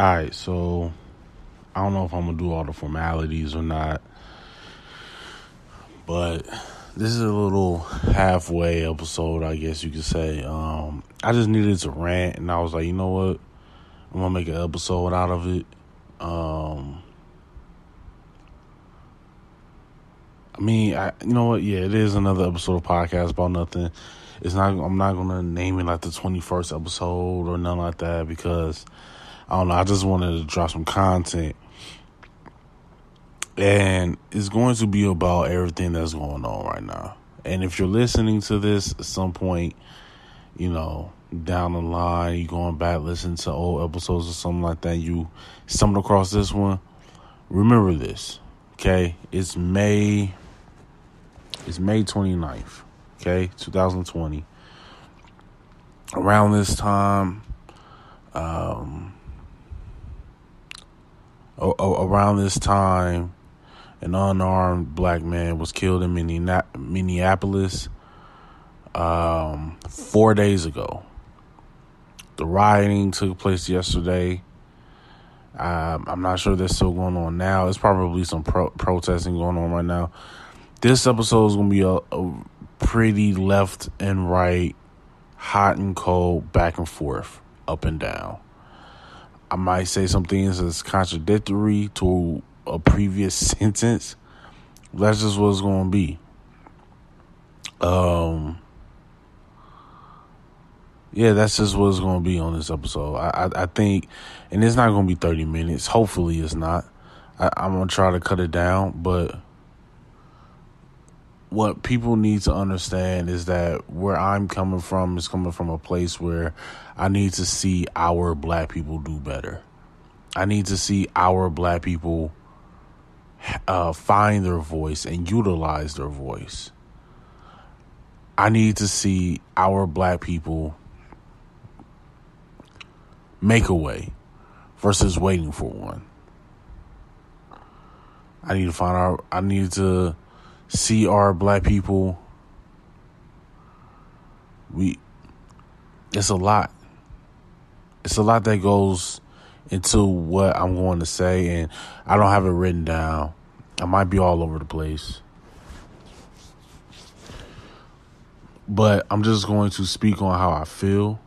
All right, so I don't know if I'm gonna do all the formalities or not, but this is a little halfway episode, I guess you could say. Um, I just needed to rant, and I was like, you know what, I'm gonna make an episode out of it. Um, I mean, I, you know what? Yeah, it is another episode of podcast about nothing. It's not. I'm not gonna name it like the 21st episode or nothing like that because I don't know. I just wanted to drop some content, and it's going to be about everything that's going on right now. And if you're listening to this at some point, you know, down the line, you going back listening to old episodes or something like that, you stumbled across this one. Remember this, okay? It's May it's May 29th, okay, 2020. Around this time, um, around this time, an unarmed black man was killed in Minneapolis um, four days ago. The rioting took place yesterday. Um, I'm not sure that's still going on now. It's probably some pro- protesting going on right now this episode is gonna be a, a pretty left and right, hot and cold, back and forth, up and down. I might say some things that's contradictory to a previous sentence. That's just what it's gonna be. Um. Yeah, that's just what it's gonna be on this episode. I, I, I think, and it's not gonna be thirty minutes. Hopefully, it's not. I, I'm gonna try to cut it down, but what people need to understand is that where I'm coming from is coming from a place where I need to see our black people do better. I need to see our black people uh, find their voice and utilize their voice. I need to see our black people make a way versus waiting for one. I need to find our, I need to see our black people we it's a lot it's a lot that goes into what I'm going to say and I don't have it written down. I might be all over the place. But I'm just going to speak on how I feel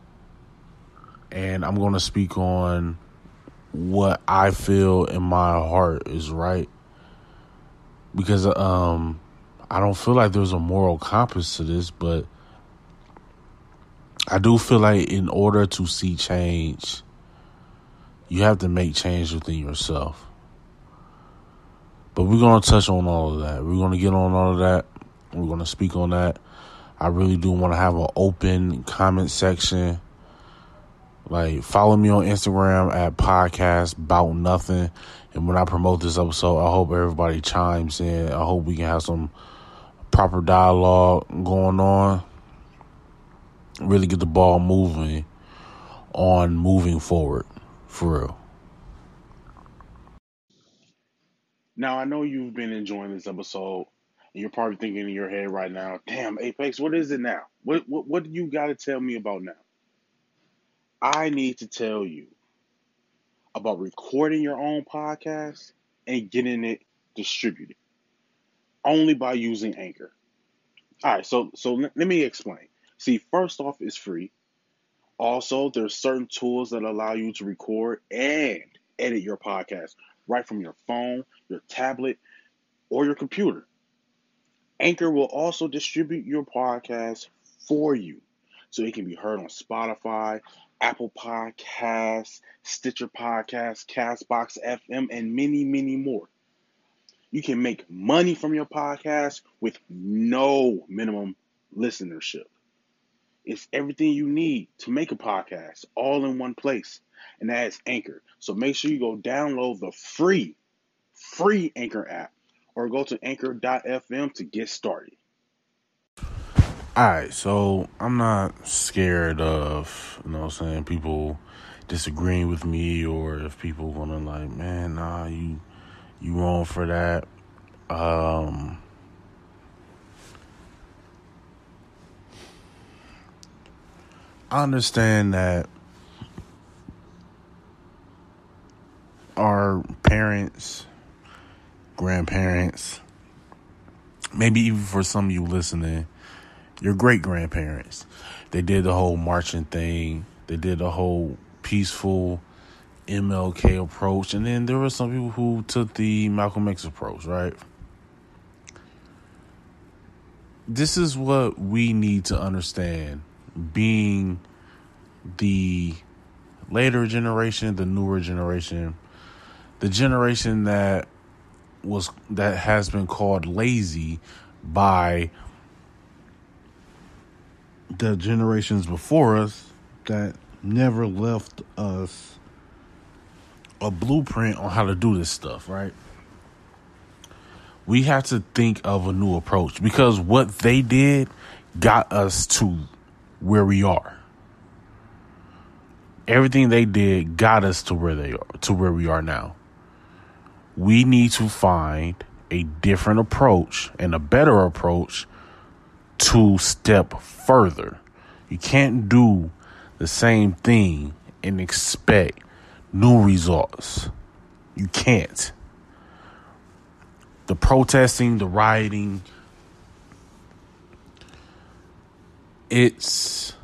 and I'm going to speak on what I feel in my heart is right because um I don't feel like there's a moral compass to this, but I do feel like in order to see change, you have to make change within yourself. But we're going to touch on all of that. We're going to get on all of that. We're going to speak on that. I really do want to have an open comment section. Like, follow me on Instagram at podcast about nothing. And when I promote this episode, I hope everybody chimes in. I hope we can have some proper dialogue going on, really get the ball moving on moving forward for real. Now I know you've been enjoying this episode, and you're probably thinking in your head right now, "Damn, Apex, what is it now? What what what do you got to tell me about now?" I need to tell you about recording your own podcast and getting it distributed only by using Anchor. All right, so so let me explain. See, first off, it's free. Also, there's certain tools that allow you to record and edit your podcast right from your phone, your tablet, or your computer. Anchor will also distribute your podcast for you so it can be heard on Spotify, Apple Podcasts, Stitcher Podcasts, Castbox FM, and many, many more. You can make money from your podcast with no minimum listenership. It's everything you need to make a podcast all in one place, and that is Anchor. So make sure you go download the free, free Anchor app or go to anchor.fm to get started. All right, so I'm not scared of, you know what I'm saying, people disagreeing with me or if people gonna like, man, nah, you you wrong for that. Um, I understand that our parents, grandparents, maybe even for some of you listening, your great grandparents, they did the whole marching thing. They did the whole peaceful MLK approach. And then there were some people who took the Malcolm X approach, right? This is what we need to understand being the later generation, the newer generation, the generation that was that has been called lazy by the generations before us that never left us a blueprint on how to do this stuff, right? We have to think of a new approach because what they did got us to where we are. Everything they did got us to where they are, to where we are now. We need to find a different approach and a better approach to step further. You can't do the same thing and expect new results. You can't. The protesting, the rioting, it's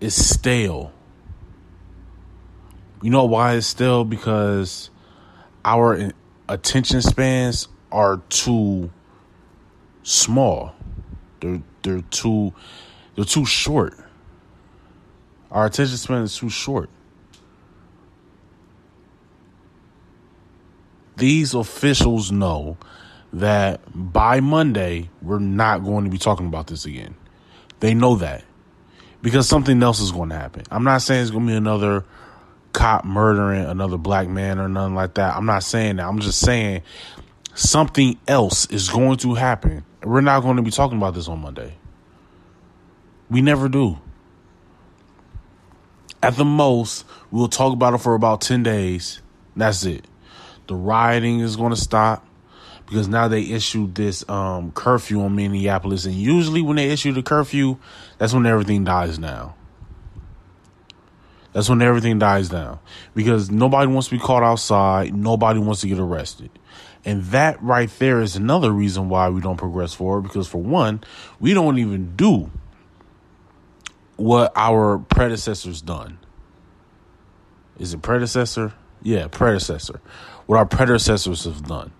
it's stale. You know why it's stale? Because our attention spans are too small. They're they're too they're too short. Our attention span is too short. These officials know that by Monday we're not going to be talking about this again. They know that because something else is going to happen. I'm not saying it's going to be another cop murdering another black man or nothing like that. I'm not saying that. I'm just saying something else is going to happen. We're not going to be talking about this on Monday. We never do. At the most, we'll talk about it for about 10 days. That's it. The rioting is going to stop because now they issued this um, curfew on Minneapolis. And usually, when they issue the curfew, that's when everything dies down. That's when everything dies down because nobody wants to be caught outside. Nobody wants to get arrested. And that right there is another reason why we don't progress forward because, for one, we don't even do what our predecessors done. Is it predecessor? Yeah, predecessor. What our predecessors have done.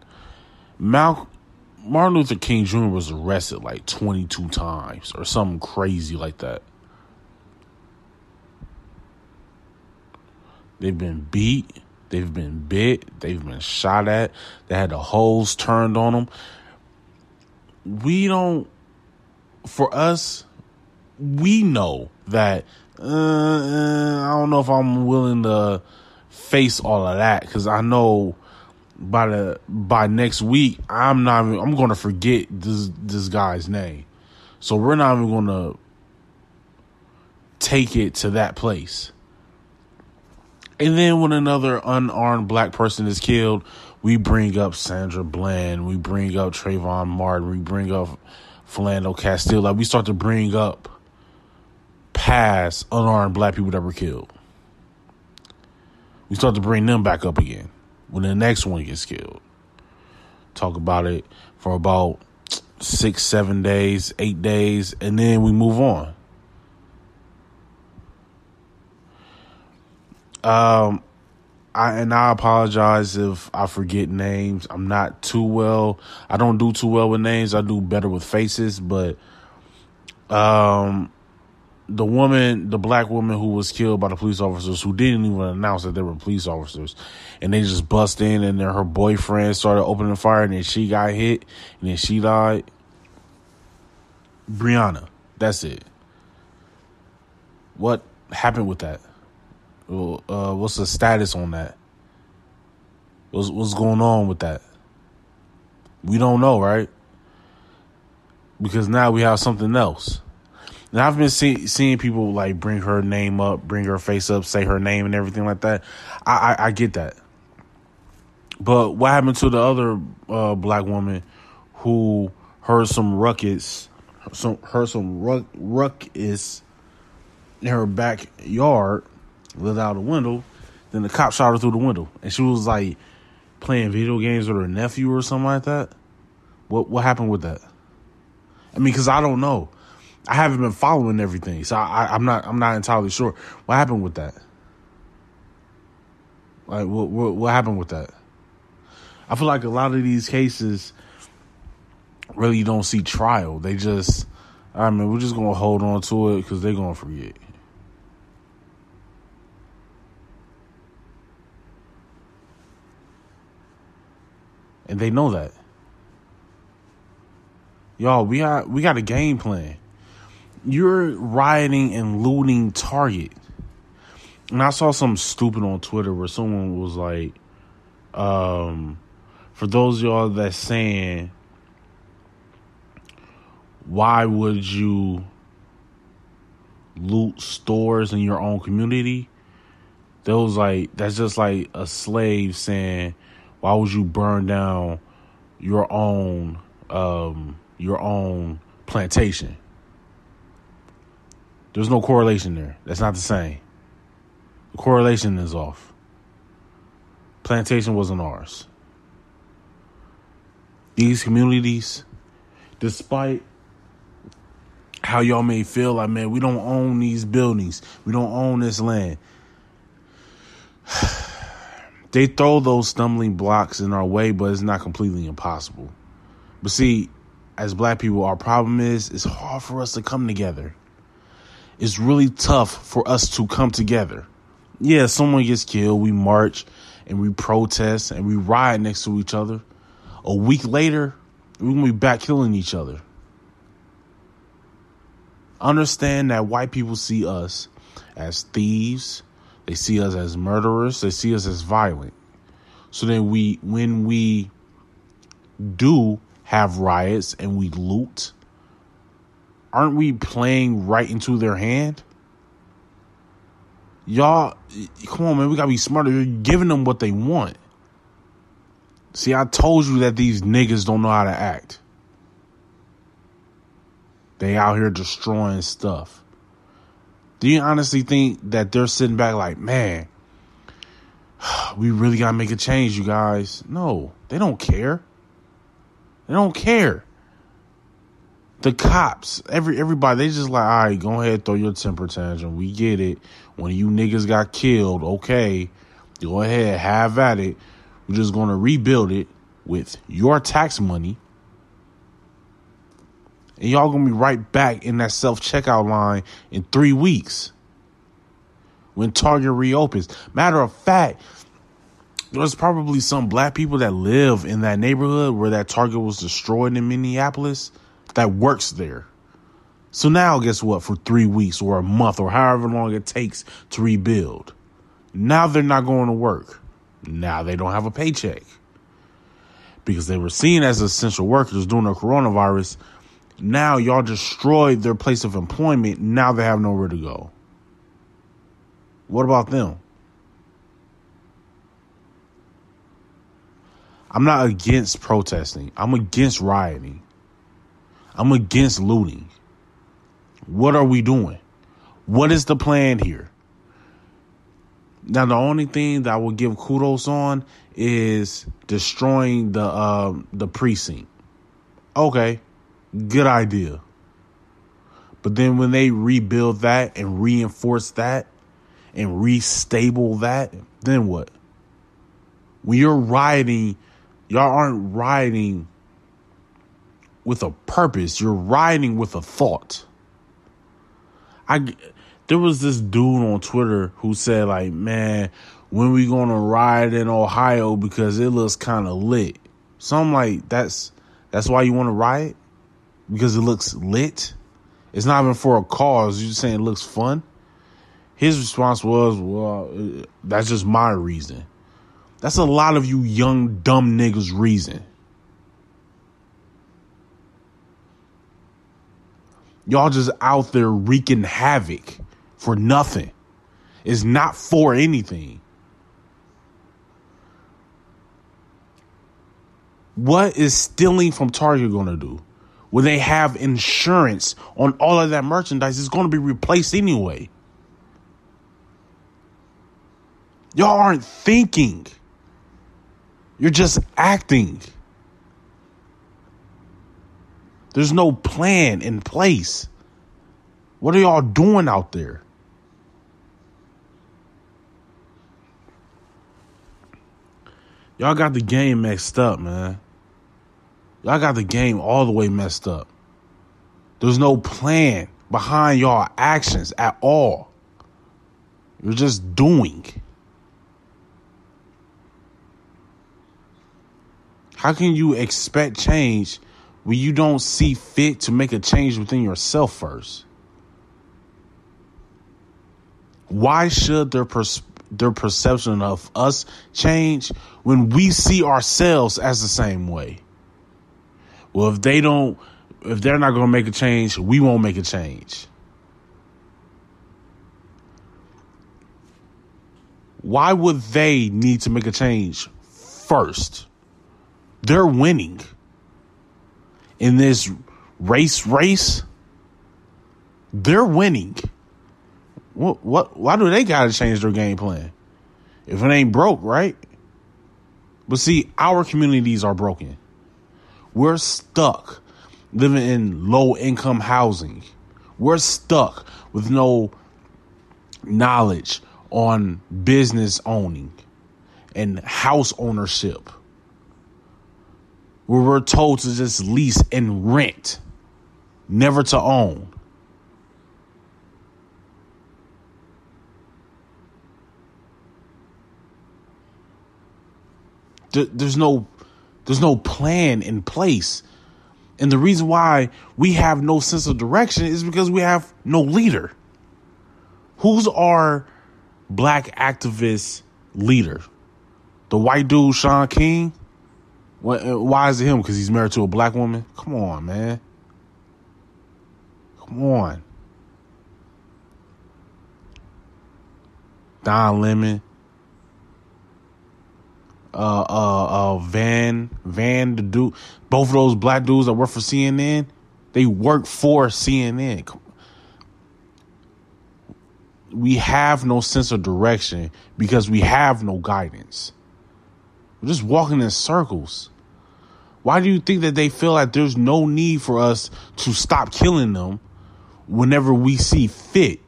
Mal- Martin Luther King Jr. was arrested like 22 times or something crazy like that. They've been beat. They've been bit. They've been shot at. They had the holes turned on them. We don't, for us, we know that uh, I don't know if I'm willing to face all of that because I know by the by next week I'm not even, I'm to forget this this guy's name. So we're not even to take it to that place. And then when another unarmed black person is killed, we bring up Sandra Bland, we bring up Trayvon Martin, we bring up Philando Castile. Like we start to bring up past unarmed black people that were killed. We start to bring them back up again when the next one gets killed. Talk about it for about six, seven days, eight days, and then we move on. Um, I and I apologize if I forget names. I'm not too well. I don't do too well with names. I do better with faces, but um the woman, the black woman who was killed by the police officers who didn't even announce that they were police officers, and they just bust in, and then her boyfriend started opening fire, and then she got hit, and then she died. Breonna, that's it. What happened with that? Uh, what's the status on that? What's what's going on with that? We don't know, right? Because now we have something else. And I've been see, seeing people like bring her name up, bring her face up, say her name and everything like that. I, I, I get that. But what happened to the other uh, black woman who heard some ruckus, some heard some ruck, ruckus in her backyard, without a window, Then the cop shot her through the window, and she was like playing video games with her nephew or something like that. What what happened with that? I mean, because I don't know. I haven't been following everything, so I, am not I'm not entirely sure what happened with that. Like what, what what happened with that? I feel like a lot of these cases really don't see trial. They just, I mean, we're just gonna hold on to it because they're gonna forget. And they know that. Y'all, we got we got a game plan. You're rioting and looting Target. And I saw something stupid on Twitter where someone was like, um, for those of y'all that's saying why would you loot stores in your own community? That was like that's just like a slave saying, why would you burn down your own um your own plantation? There's no correlation there. That's not the same. The correlation is off. Plantation wasn't ours. These communities, despite how y'all may feel like, man, we don't own these buildings, we don't own this land. they throw those stumbling blocks in our way, but it's not completely impossible. But see, as black people, our problem is it's hard for us to come together. It's really tough for us to come together. Yeah, someone gets killed, we march and we protest and we riot next to each other. A week later, we're gonna be back killing each other. Understand that white people see us as thieves, they see us as murderers, they see us as violent. So then we when we do have riots and we loot, aren't we playing right into their hand? Y'all, come on, man, we gotta be smarter. You're giving them what they want. See, I told you that these niggas don't know how to act. They out here destroying stuff. Do you honestly think that they're sitting back like, man, we really gotta make a change, you guys? No, they don't care. They don't care. The cops, every everybody, they just like, all right, go ahead, throw your temper tantrum. We get it. When you niggas got killed, okay, go ahead, have at it. We're just gonna rebuild it with your tax money and y'all gonna be right back in that self checkout line in three weeks when Target reopens. Matter of fact, there's probably some black people that live in that neighborhood where that Target was destroyed in Minneapolis that works there. So now, guess what? For three weeks or a month or however long it takes to rebuild, now they're not going to work. Now they don't have a paycheck because they were seen as essential workers during the coronavirus now y'all destroyed their place of employment. Now they have nowhere to go. What about them? I'm not against protesting. I'm against rioting. I'm against looting. What are we doing? What is the plan here? Now, the only thing that I will give kudos on is destroying the uh, the precinct. Okay, Good idea. But then when they rebuild that and reinforce that and restable that, then what? When you're rioting, y'all aren't riding with a purpose. You're riding with a thought. I there was this dude on Twitter who said like, "Man, when we gonna ride in Ohio because it looks kind of lit." So I'm like, "That's that's why you want to ride." because it looks lit. It's not even for a cause. You're saying it looks fun. His response was, "Well, that's just my reason." That's a lot of you young dumb niggas' reason. Y'all just out there wreaking havoc for nothing. It's not for anything. What is stealing from Target going to do? When they have insurance on all of that merchandise, it's going to be replaced anyway. Y'all aren't thinking. You're just acting. There's no plan in place. What are y'all doing out there? Y'all got the game messed up, man. Y'all got the game all the way messed up. There's no plan behind y'all actions at all. You're just doing. How can you expect change when you don't see fit to make a change within yourself first? Why should their pers- their perception of us change when we see ourselves as the same way? Well, if they don't, if they're not going to make a change, we won't make a change. Why would they need to make a change first? They're winning in this race race. They're winning. What what why do they gotta change their game plan? If it ain't broke, right? But see, our communities are broken. We're stuck living in low income housing. We're stuck with no knowledge on business owning and house ownership. Where we're told to just lease and rent, never to own. There's no there's no plan in place. And the reason why we have no sense of direction is because we have no leader. Who's our black activist leader? The white dude, Shaun King? Why is it him? Because he's married to a black woman? Come on, man. Come on. Don Lemon uh, uh, uh, Van, Van, the dude, both of those black dudes that work for CNN, they work for CNN. We have no sense of direction because we have no guidance. We're just walking in circles. Why do you think that they feel like there's no need for us to stop killing them whenever we see fit?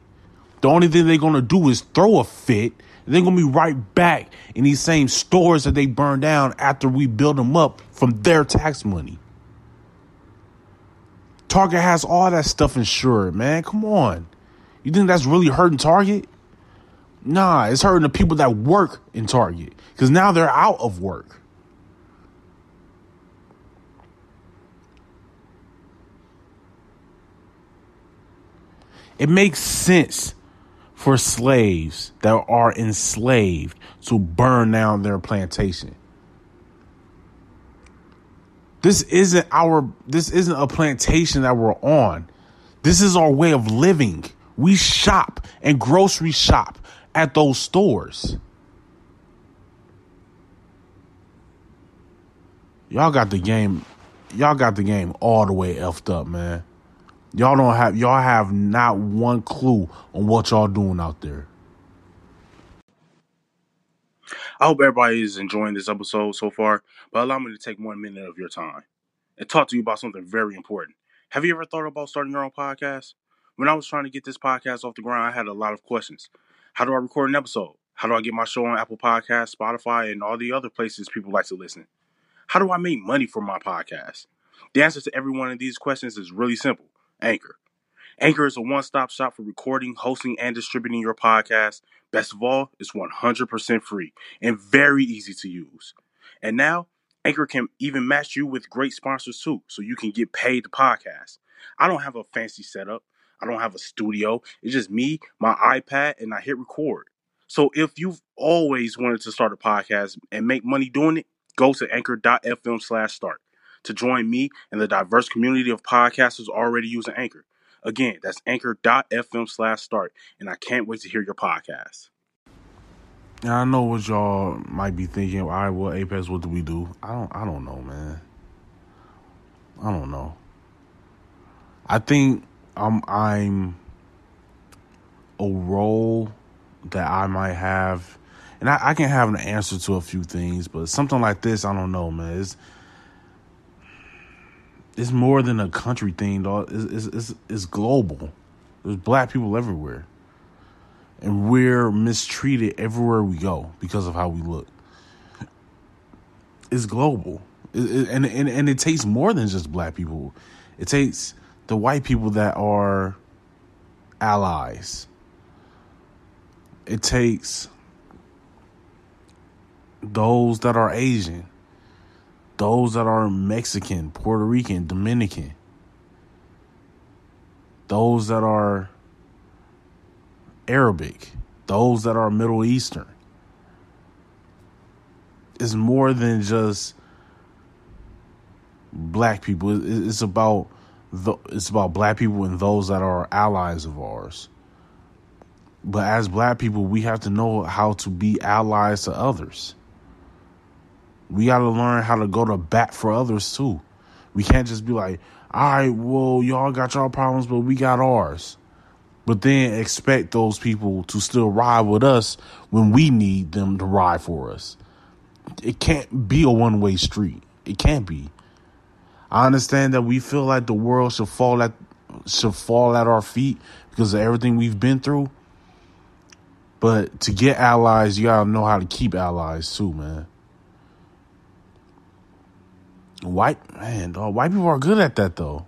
The only thing they're to do is throw a fit And they're gonna be right back in these same stores that they burned down after we build them up from their tax money. Target has all that stuff insured, man. Come on. You think that's really hurting Target? Nah, it's hurting the people that work in Target because now they're out of work. It makes sense for slaves that are enslaved to burn down their plantation. This isn't our this isn't a plantation that we're on. This is our way of living. We shop and grocery shop at those stores. Y'all got the game y'all got the game all the way effed up, man. Y'all don't have y'all have not one clue on what y'all doing out there. I hope everybody is enjoying this episode so far, but allow me to take one minute of your time and talk to you about something very important. Have you ever thought about starting your own podcast? When I was trying to get this podcast off the ground, I had a lot of questions. How do I record an episode? How do I get my show on Apple Podcasts, Spotify, and all the other places people like to listen? How do I make money from my podcast? The answer to every one of these questions is really simple Anchor. Anchor is a one stop shop for recording, hosting, and distributing your podcast. Best of all, it's 100% free and very easy to use. And now, Anchor can even match you with great sponsors too, so you can get paid to podcast. I don't have a fancy setup, I don't have a studio. It's just me, my iPad, and I hit record. So if you've always wanted to start a podcast and make money doing it, go to anchor.fm slash start to join me and the diverse community of podcasters already using Anchor. Again, that's anchor.fm slash start. And I can't wait to hear your podcast. Now I know what y'all might be thinking. All right, well, Apex, what do we do? I don't. I don't know, man. I don't know. I think I'm. I'm a role that I might have, and I, I can have an answer to a few things, but something like this, I don't know, man. It's it's more than a country thing, dog. It's, it's, it's, it's global. There's black people everywhere. And we're mistreated everywhere we go because of how we look. It's global. It, it, and, and, and it takes more than just black people. It takes the white people that are allies. It takes those that are Asian those that are Mexican, Puerto Rican, Dominican, those that are Arabic, those that are Middle Eastern. It's more than just black people. It's about the, it's about black people and those that are allies of ours. But as black people, we have to know how to be allies to others. We got to learn how to go to bat for others too. We can't just be like, all right, well, y'all got y'all problems, but we got ours. But then expect those people to still ride with us when we need them to ride for us. It can't be a one way street. It can't be. I understand that we feel like the world should fall at should fall at our feet because of everything we've been through. But to get allies, you gotta know how to keep allies too, man. White man, white people are good at that though.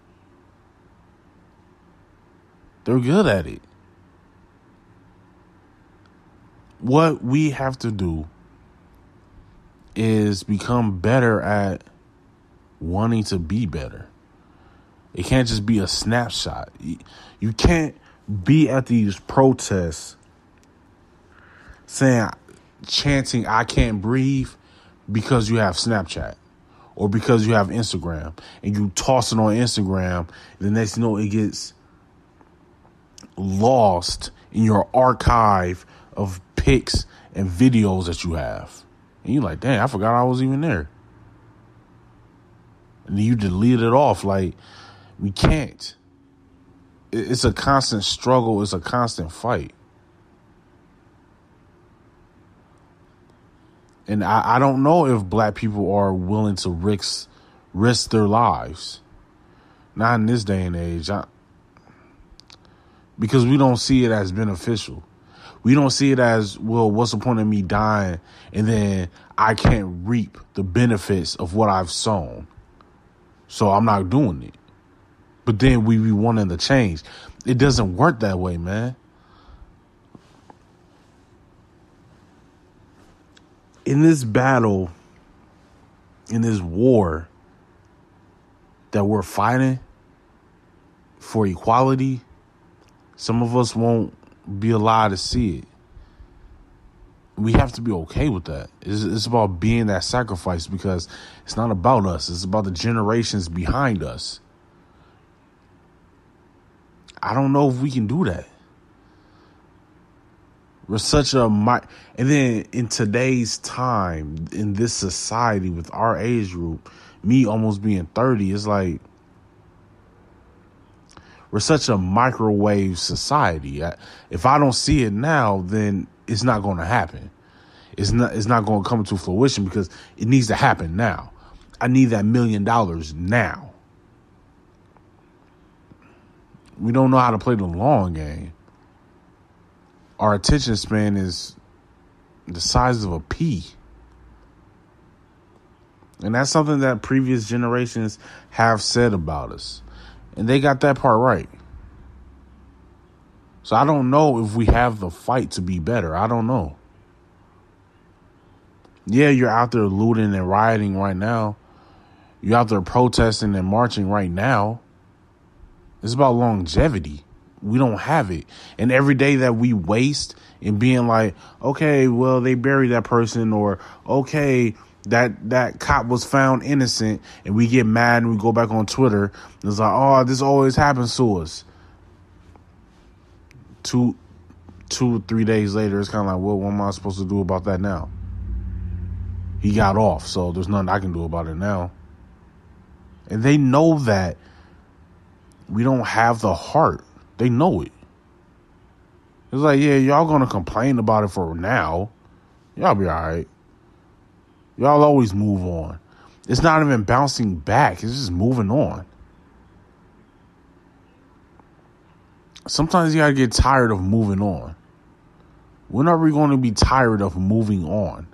They're good at it. What we have to do is become better at wanting to be better. It can't just be a snapshot. You can't be at these protests saying, chanting, I can't breathe because you have Snapchat or because you have Instagram and you toss it on Instagram, the next you know it gets lost in your archive of pics and videos that you have. And you're like, dang, I forgot I was even there. And you delete it off. Like, we can't. It's a constant struggle, it's a constant fight. and I, I don't know if black people are willing to risk risk their lives. Not in this day and age. I, because we don't see it as beneficial. We don't see it as, well, what's the point of me dying and then I can't reap the benefits of what I've sown. So I'm not doing it. But then we be wanting to change. It doesn't work that way, man. in this battle, in this war that we're fighting for equality, some of us won't be allowed to see it. We have to be okay with that. It's, it's about being that sacrifice because it's not about us, it's about the generations behind us. I don't know if we can do that. We're such a and then in today's time in this society with our age group, me almost being 30, it's like we're such a microwave society. If I don't see it now, then it's not going to happen. It's not it's not going to come to fruition because it needs to happen now. I need that million dollars now. We don't know how to play the long game our attention span is the size of a pea. And that's something that previous generations have said about us. And they got that part right. So I don't know if we have the fight to be better. I don't know. Yeah, you're out there looting and rioting right now. You're out there protesting and marching right now. It's about longevity we don't have it. And every day that we waste in being like, okay, well, they buried that person or okay, that that cop was found innocent and we get mad and we go back on Twitter it's like, oh, this always happens to us. Two two, three days later, it's kinda like, well, what am I supposed to do about that now? He got off, so there's nothing I can do about it now. And they know that we don't have the heart they know it. It's like, yeah, y'all gonna complain about it for now, Y'all be alright. Y'all always move on. It's not even bouncing back, it's just moving on. Sometimes you gotta get tired of moving on. When are we going to be tired of moving on?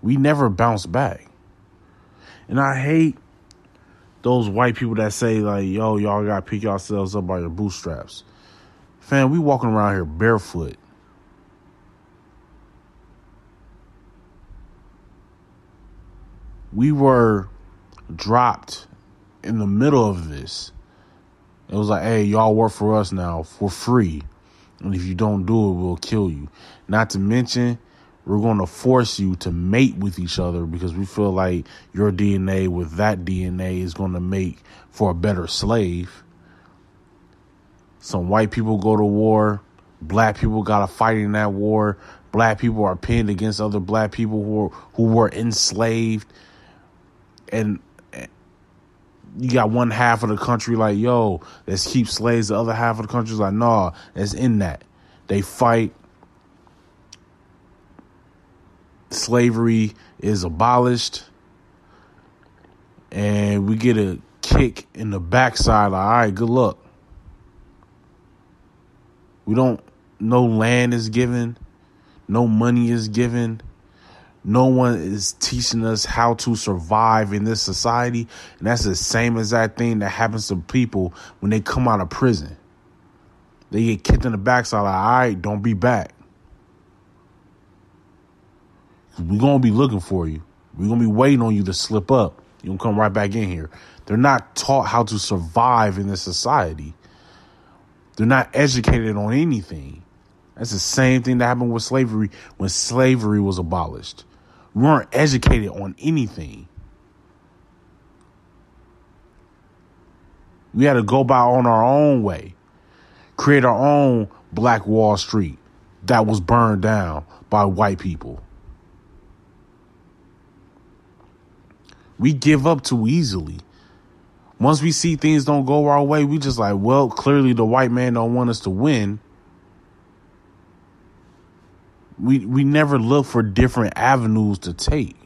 We never bounce back. And I hate those white people that say, like, yo, y'all gotta pick yourselves up by your bootstraps. Fam, we walking around here barefoot. We were dropped in the middle of this. It was like, hey, y'all work for us now for free. And if you don't do it, we'll kill you. Not to mention, we're going to force you to mate with each other because we feel like your DNA with that DNA is going to make for a better slave. Some white people go to war. Black people got to fight in that war. Black people are pinned against other black people who were, who were enslaved. And you got one half of the country like, yo, let's keep slaves. The other half of the country is like, nah, it's in that. They fight. Slavery is abolished. And we get a kick in the backside. Like, all right, good luck. We don't, no land is given, no money is given no one is teaching us how to survive in this society. And that's the same exact thing that happens to people when they come out of prison. They get kicked in the backside like, all right, don't be back. We're going to be looking for you. We're going to be waiting on you to slip up. You're going to come right back in here. They're not taught how to survive in this society. They're not educated on anything. That's the same thing that happened with slavery when slavery was abolished. We weren't educated on anything. We had to go by on our own way, create our own Black Wall Street that was burned down by white people. We give up too easily. Once we see things don't go our way, we just like, well, clearly the white man don't want us to win we we never look for different avenues to take.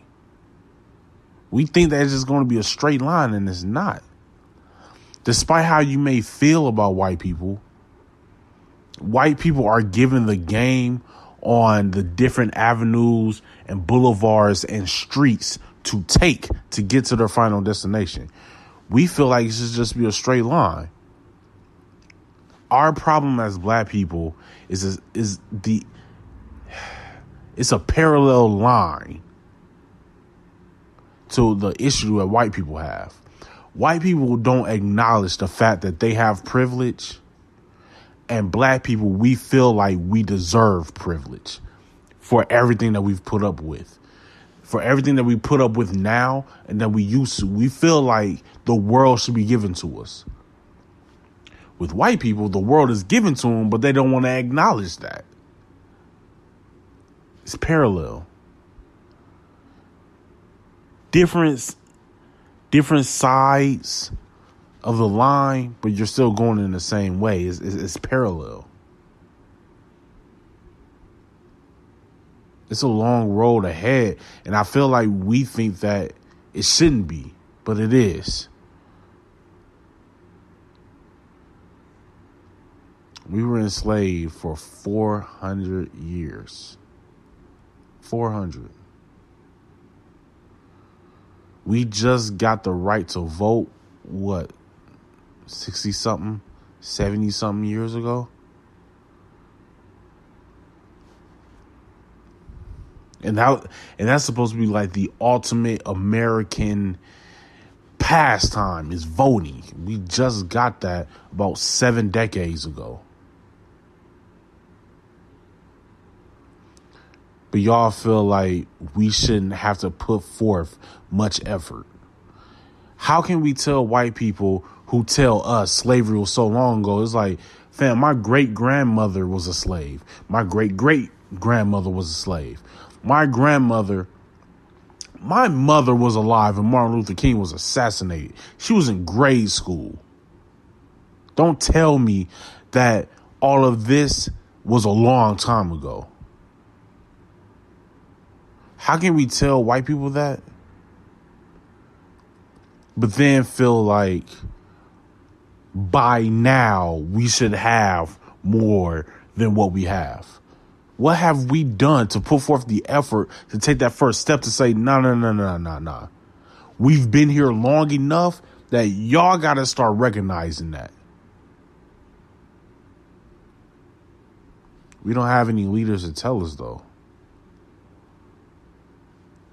We think that it's just going to be a straight line, and it's not. Despite how you may feel about white people, white people are given the game on the different avenues and boulevards and streets to take to get to their final destination. We feel like it should just be a straight line. Our problem as black people is is the it's a parallel line to the issue that white people have. White people don't acknowledge the fact that they have privilege, and black people, we feel like we deserve privilege for everything that we've put up with. For everything that we put up with now and that we used to, we feel like the world should be given to us. With white people, the world is given to them, but they don't want to acknowledge that. It's parallel. Different, different sides of the line, but you're still going in the same way. It's, it's, it's parallel. It's a long road ahead, and I feel like we think that it shouldn't be, but it is. We were enslaved for 400 years. 400. We just got the right to vote, what, 60 something, 70 something years ago? And that and that's supposed to be like the ultimate American pastime is voting. We just got that about 7 decades ago. But y'all feel like we shouldn't have to put forth much effort. How can we tell white people who tell us slavery was so long ago? It's like, fam, my great grandmother was a slave. My great great grandmother was a slave. My grandmother, my mother was alive and Martin Luther King was assassinated. She was in grade school. Don't tell me that all of this was a long time ago. How can we tell white people that? But then feel like by now we should have more than what we have. What have we done to put forth the effort to take that first step to say, no, no, no, no, no, no. We've been here long enough that y'all got to start recognizing that. We don't have any leaders to tell us, though.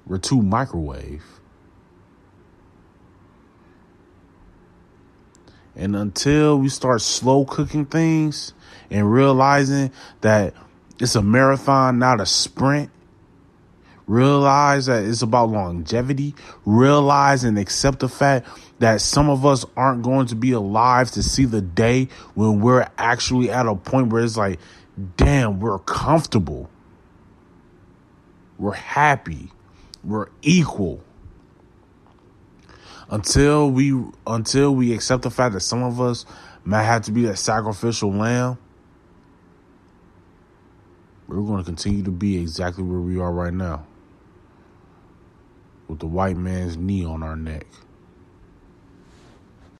We're too microwave. And until we start slow cooking things and realizing that it's a marathon, not a sprint, realize that it's about longevity, realize and accept the fact that some of us aren't going to be alive to see the day when we're actually at a point where it's like, damn, we're comfortable. We're happy. We're equal. Until we until we accept the fact that some of us might have to be that sacrificial lamb, we're going to continue to be exactly where we are right now. With the white man's knee on our neck.